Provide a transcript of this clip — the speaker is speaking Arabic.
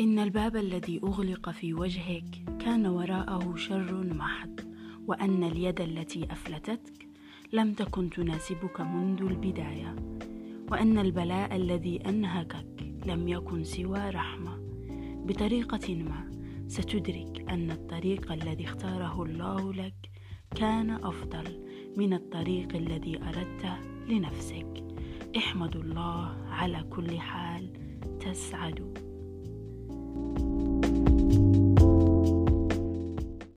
إن الباب الذي أغلق في وجهك كان وراءه شر محض وأن اليد التي أفلتتك لم تكن تناسبك منذ البداية وأن البلاء الذي أنهكك لم يكن سوى رحمة. بطريقة ما ستدرك أن الطريق الذي اختاره الله لك كان أفضل من الطريق الذي أردته لنفسك. احمد الله على كل حال تسعد. Thank you.